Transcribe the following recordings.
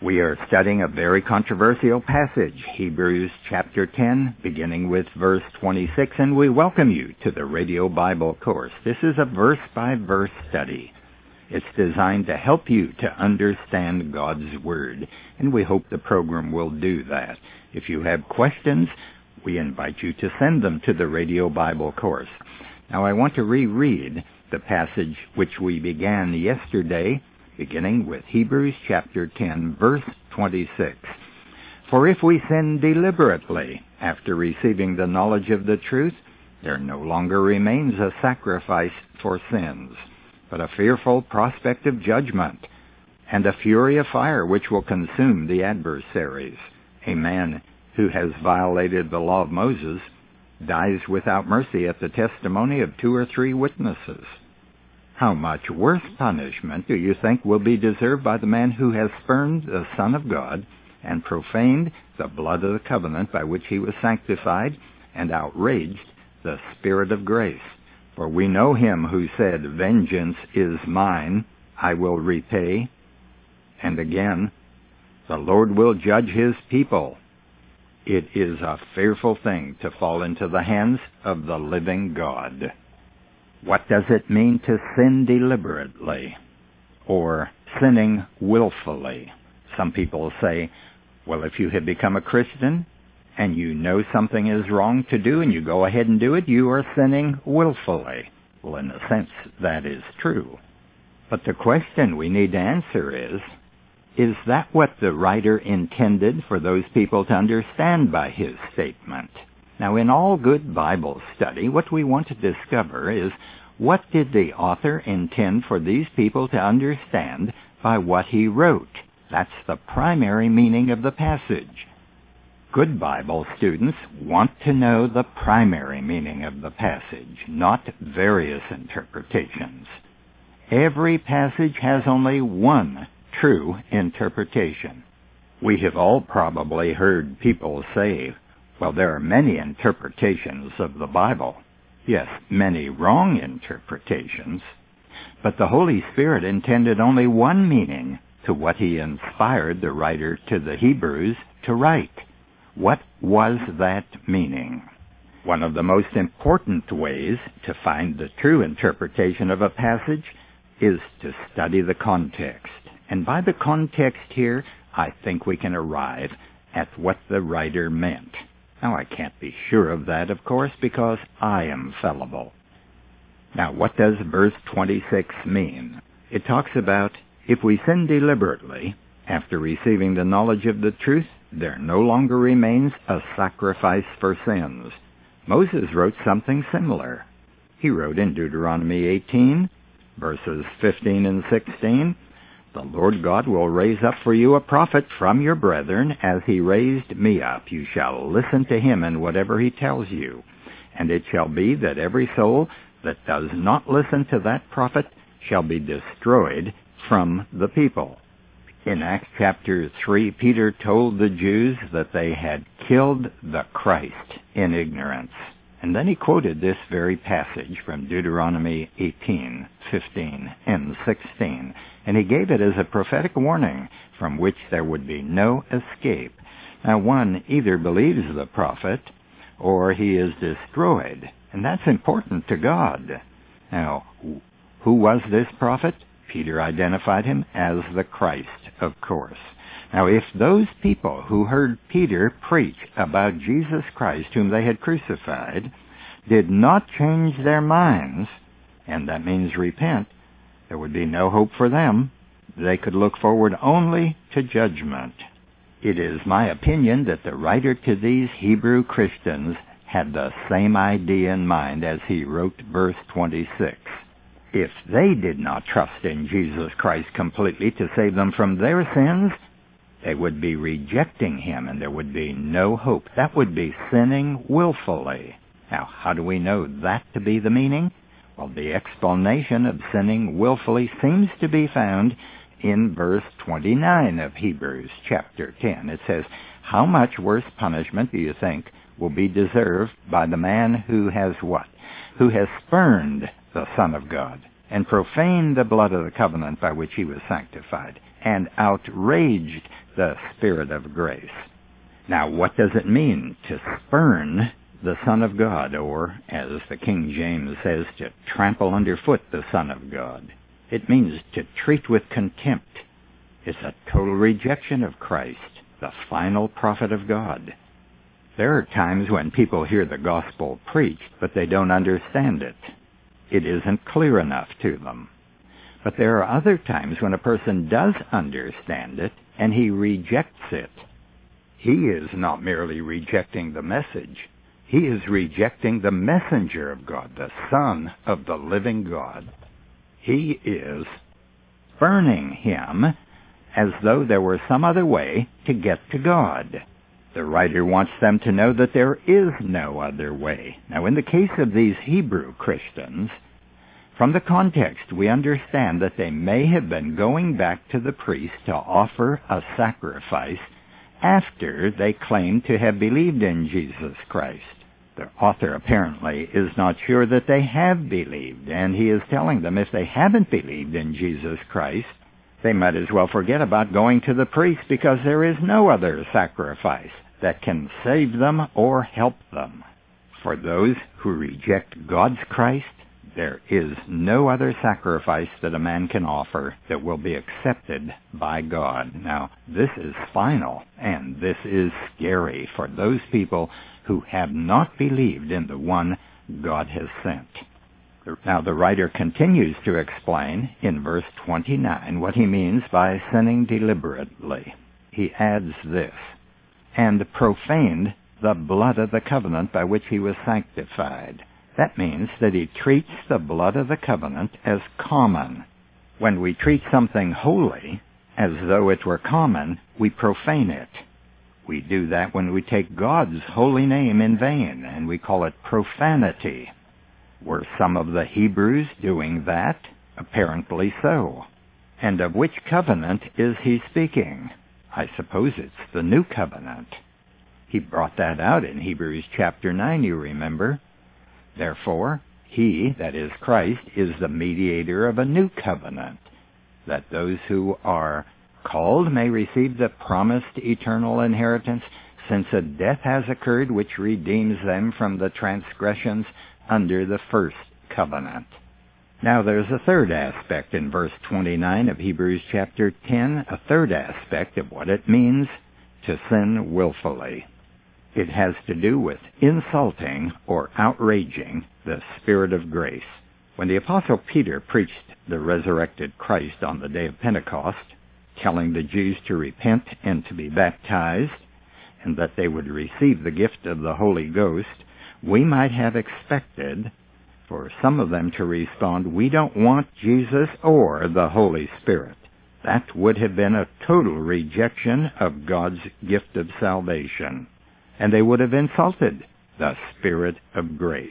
We are studying a very controversial passage, Hebrews chapter 10, beginning with verse 26, and we welcome you to the Radio Bible course. This is a verse by verse study. It's designed to help you to understand God's Word, and we hope the program will do that. If you have questions, we invite you to send them to the Radio Bible course. Now I want to reread the passage which we began yesterday beginning with Hebrews chapter 10, verse 26. For if we sin deliberately after receiving the knowledge of the truth, there no longer remains a sacrifice for sins, but a fearful prospect of judgment, and a fury of fire which will consume the adversaries. A man who has violated the law of Moses dies without mercy at the testimony of two or three witnesses. How much worse punishment do you think will be deserved by the man who has spurned the Son of God and profaned the blood of the covenant by which he was sanctified and outraged the Spirit of grace? For we know him who said, Vengeance is mine, I will repay. And again, the Lord will judge his people. It is a fearful thing to fall into the hands of the living God. What does it mean to sin deliberately or sinning willfully? Some people say, well, if you have become a Christian and you know something is wrong to do and you go ahead and do it, you are sinning willfully. Well, in a sense, that is true. But the question we need to answer is, is that what the writer intended for those people to understand by his statement? Now, in all good Bible study, what we want to discover is what did the author intend for these people to understand by what he wrote? That's the primary meaning of the passage. Good Bible students want to know the primary meaning of the passage, not various interpretations. Every passage has only one true interpretation. We have all probably heard people say, well, there are many interpretations of the Bible. Yes, many wrong interpretations. But the Holy Spirit intended only one meaning to what he inspired the writer to the Hebrews to write. What was that meaning? One of the most important ways to find the true interpretation of a passage is to study the context. And by the context here, I think we can arrive at what the writer meant. Now, I can't be sure of that, of course, because I am fallible. Now, what does verse 26 mean? It talks about if we sin deliberately, after receiving the knowledge of the truth, there no longer remains a sacrifice for sins. Moses wrote something similar. He wrote in Deuteronomy 18, verses 15 and 16, the Lord God will raise up for you a prophet from your brethren, as he raised me up. You shall listen to him in whatever he tells you. And it shall be that every soul that does not listen to that prophet shall be destroyed from the people. In Acts chapter 3, Peter told the Jews that they had killed the Christ in ignorance. And then he quoted this very passage from Deuteronomy 18, 15, and 16, and he gave it as a prophetic warning from which there would be no escape. Now one either believes the prophet or he is destroyed, and that's important to God. Now, who was this prophet? Peter identified him as the Christ, of course. Now, if those people who heard Peter preach about Jesus Christ, whom they had crucified, did not change their minds, and that means repent, there would be no hope for them. They could look forward only to judgment. It is my opinion that the writer to these Hebrew Christians had the same idea in mind as he wrote verse 26. If they did not trust in Jesus Christ completely to save them from their sins, they would be rejecting him and there would be no hope. That would be sinning willfully. Now, how do we know that to be the meaning? Well, the explanation of sinning willfully seems to be found in verse 29 of Hebrews chapter 10. It says, How much worse punishment do you think will be deserved by the man who has what? Who has spurned the Son of God and profaned the blood of the covenant by which he was sanctified and outraged the Spirit of grace. Now, what does it mean to spurn the Son of God, or, as the King James says, to trample underfoot the Son of God? It means to treat with contempt. It's a total rejection of Christ, the final prophet of God. There are times when people hear the gospel preached, but they don't understand it. It isn't clear enough to them. But there are other times when a person does understand it and he rejects it. He is not merely rejecting the message. He is rejecting the messenger of God, the Son of the living God. He is burning him as though there were some other way to get to God. The writer wants them to know that there is no other way. Now, in the case of these Hebrew Christians, from the context, we understand that they may have been going back to the priest to offer a sacrifice after they claimed to have believed in Jesus Christ. The author apparently is not sure that they have believed, and he is telling them if they haven't believed in Jesus Christ, they might as well forget about going to the priest because there is no other sacrifice that can save them or help them. For those who reject God's Christ, there is no other sacrifice that a man can offer that will be accepted by God. Now, this is final, and this is scary for those people who have not believed in the one God has sent. Now, the writer continues to explain in verse 29 what he means by sinning deliberately. He adds this, and profaned the blood of the covenant by which he was sanctified. That means that he treats the blood of the covenant as common. When we treat something holy as though it were common, we profane it. We do that when we take God's holy name in vain, and we call it profanity. Were some of the Hebrews doing that? Apparently so. And of which covenant is he speaking? I suppose it's the new covenant. He brought that out in Hebrews chapter 9, you remember. Therefore, he, that is Christ, is the mediator of a new covenant, that those who are called may receive the promised eternal inheritance, since a death has occurred which redeems them from the transgressions under the first covenant. Now there's a third aspect in verse 29 of Hebrews chapter 10, a third aspect of what it means to sin willfully. It has to do with insulting or outraging the Spirit of grace. When the Apostle Peter preached the resurrected Christ on the day of Pentecost, telling the Jews to repent and to be baptized, and that they would receive the gift of the Holy Ghost, we might have expected for some of them to respond, We don't want Jesus or the Holy Spirit. That would have been a total rejection of God's gift of salvation and they would have insulted the Spirit of grace.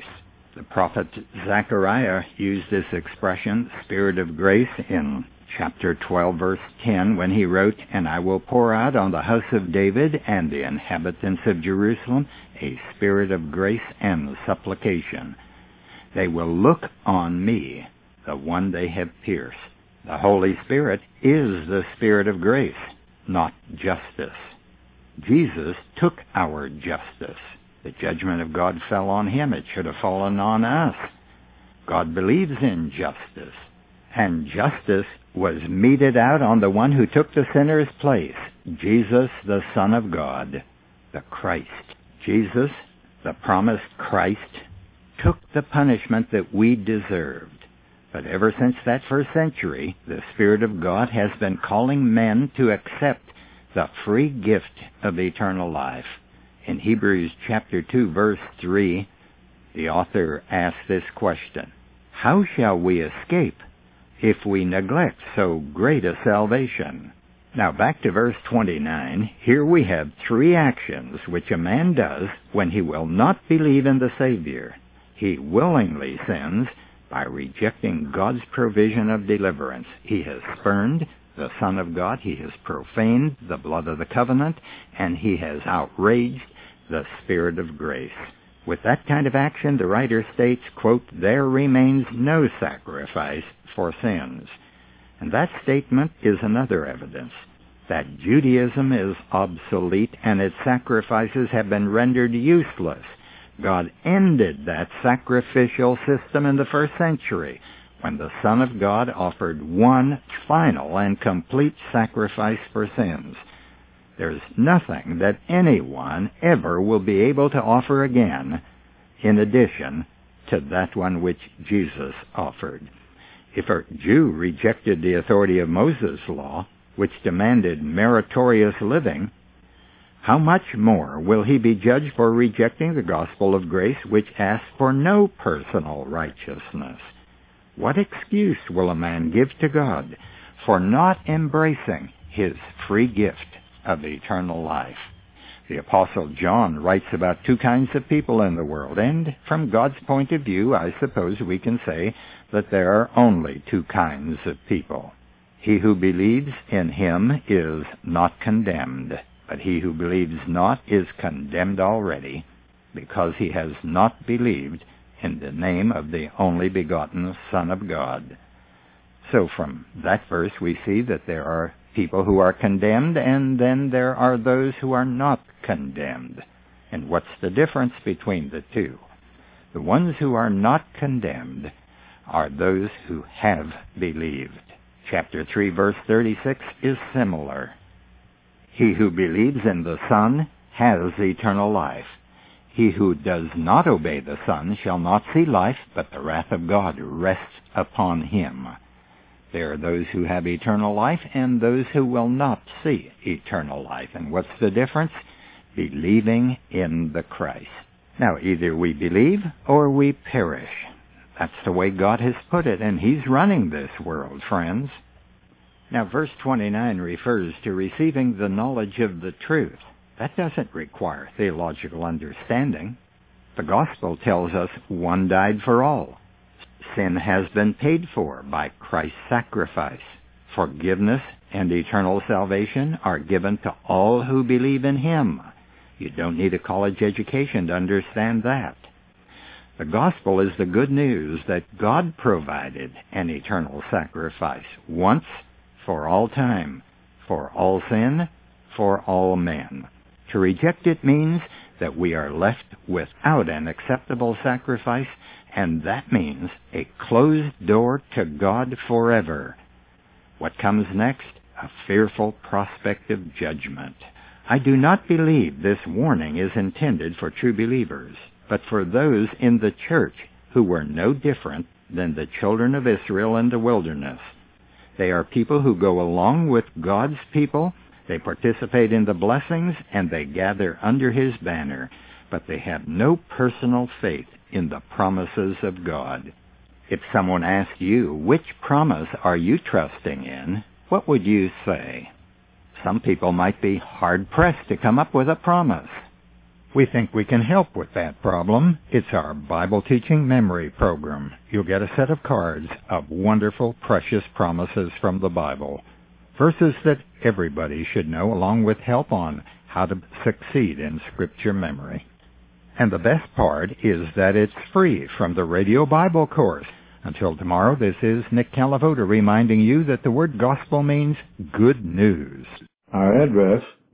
The prophet Zechariah used this expression, Spirit of grace, in chapter 12, verse 10, when he wrote, And I will pour out on the house of David and the inhabitants of Jerusalem a spirit of grace and supplication. They will look on me, the one they have pierced. The Holy Spirit is the Spirit of grace, not justice. Jesus took our justice. The judgment of God fell on him. It should have fallen on us. God believes in justice. And justice was meted out on the one who took the sinner's place, Jesus, the Son of God, the Christ. Jesus, the promised Christ, took the punishment that we deserved. But ever since that first century, the Spirit of God has been calling men to accept the free gift of eternal life. In Hebrews chapter 2 verse 3, the author asks this question, How shall we escape if we neglect so great a salvation? Now back to verse 29, here we have three actions which a man does when he will not believe in the Savior. He willingly sins by rejecting God's provision of deliverance. He has spurned the Son of God. He has profaned the blood of the covenant, and he has outraged the Spirit of grace. With that kind of action, the writer states, quote, there remains no sacrifice for sins. And that statement is another evidence that Judaism is obsolete and its sacrifices have been rendered useless. God ended that sacrificial system in the first century when the Son of God offered one final and complete sacrifice for sins. There's nothing that anyone ever will be able to offer again in addition to that one which Jesus offered. If a Jew rejected the authority of Moses' law, which demanded meritorious living, how much more will he be judged for rejecting the gospel of grace which asks for no personal righteousness? What excuse will a man give to God for not embracing his free gift of eternal life? The Apostle John writes about two kinds of people in the world, and from God's point of view, I suppose we can say that there are only two kinds of people. He who believes in him is not condemned, but he who believes not is condemned already, because he has not believed in the name of the only begotten Son of God. So from that verse we see that there are people who are condemned, and then there are those who are not condemned. And what's the difference between the two? The ones who are not condemned are those who have believed. Chapter 3 verse 36 is similar. He who believes in the Son has eternal life. He who does not obey the Son shall not see life, but the wrath of God rests upon him. There are those who have eternal life and those who will not see eternal life. And what's the difference? Believing in the Christ. Now, either we believe or we perish. That's the way God has put it, and He's running this world, friends. Now, verse 29 refers to receiving the knowledge of the truth. That doesn't require theological understanding. The gospel tells us one died for all. Sin has been paid for by Christ's sacrifice. Forgiveness and eternal salvation are given to all who believe in Him. You don't need a college education to understand that. The gospel is the good news that God provided an eternal sacrifice once for all time, for all sin, for all men. To reject it means that we are left without an acceptable sacrifice, and that means a closed door to God forever. What comes next? A fearful prospect of judgment. I do not believe this warning is intended for true believers but for those in the church who were no different than the children of Israel in the wilderness. They are people who go along with God's people, they participate in the blessings, and they gather under His banner, but they have no personal faith in the promises of God. If someone asked you, which promise are you trusting in, what would you say? Some people might be hard pressed to come up with a promise. We think we can help with that problem. It's our Bible Teaching Memory Program. You'll get a set of cards of wonderful, precious promises from the Bible. Verses that everybody should know, along with help on how to succeed in Scripture memory. And the best part is that it's free from the Radio Bible course. Until tomorrow, this is Nick Calavoda reminding you that the word gospel means good news. Our address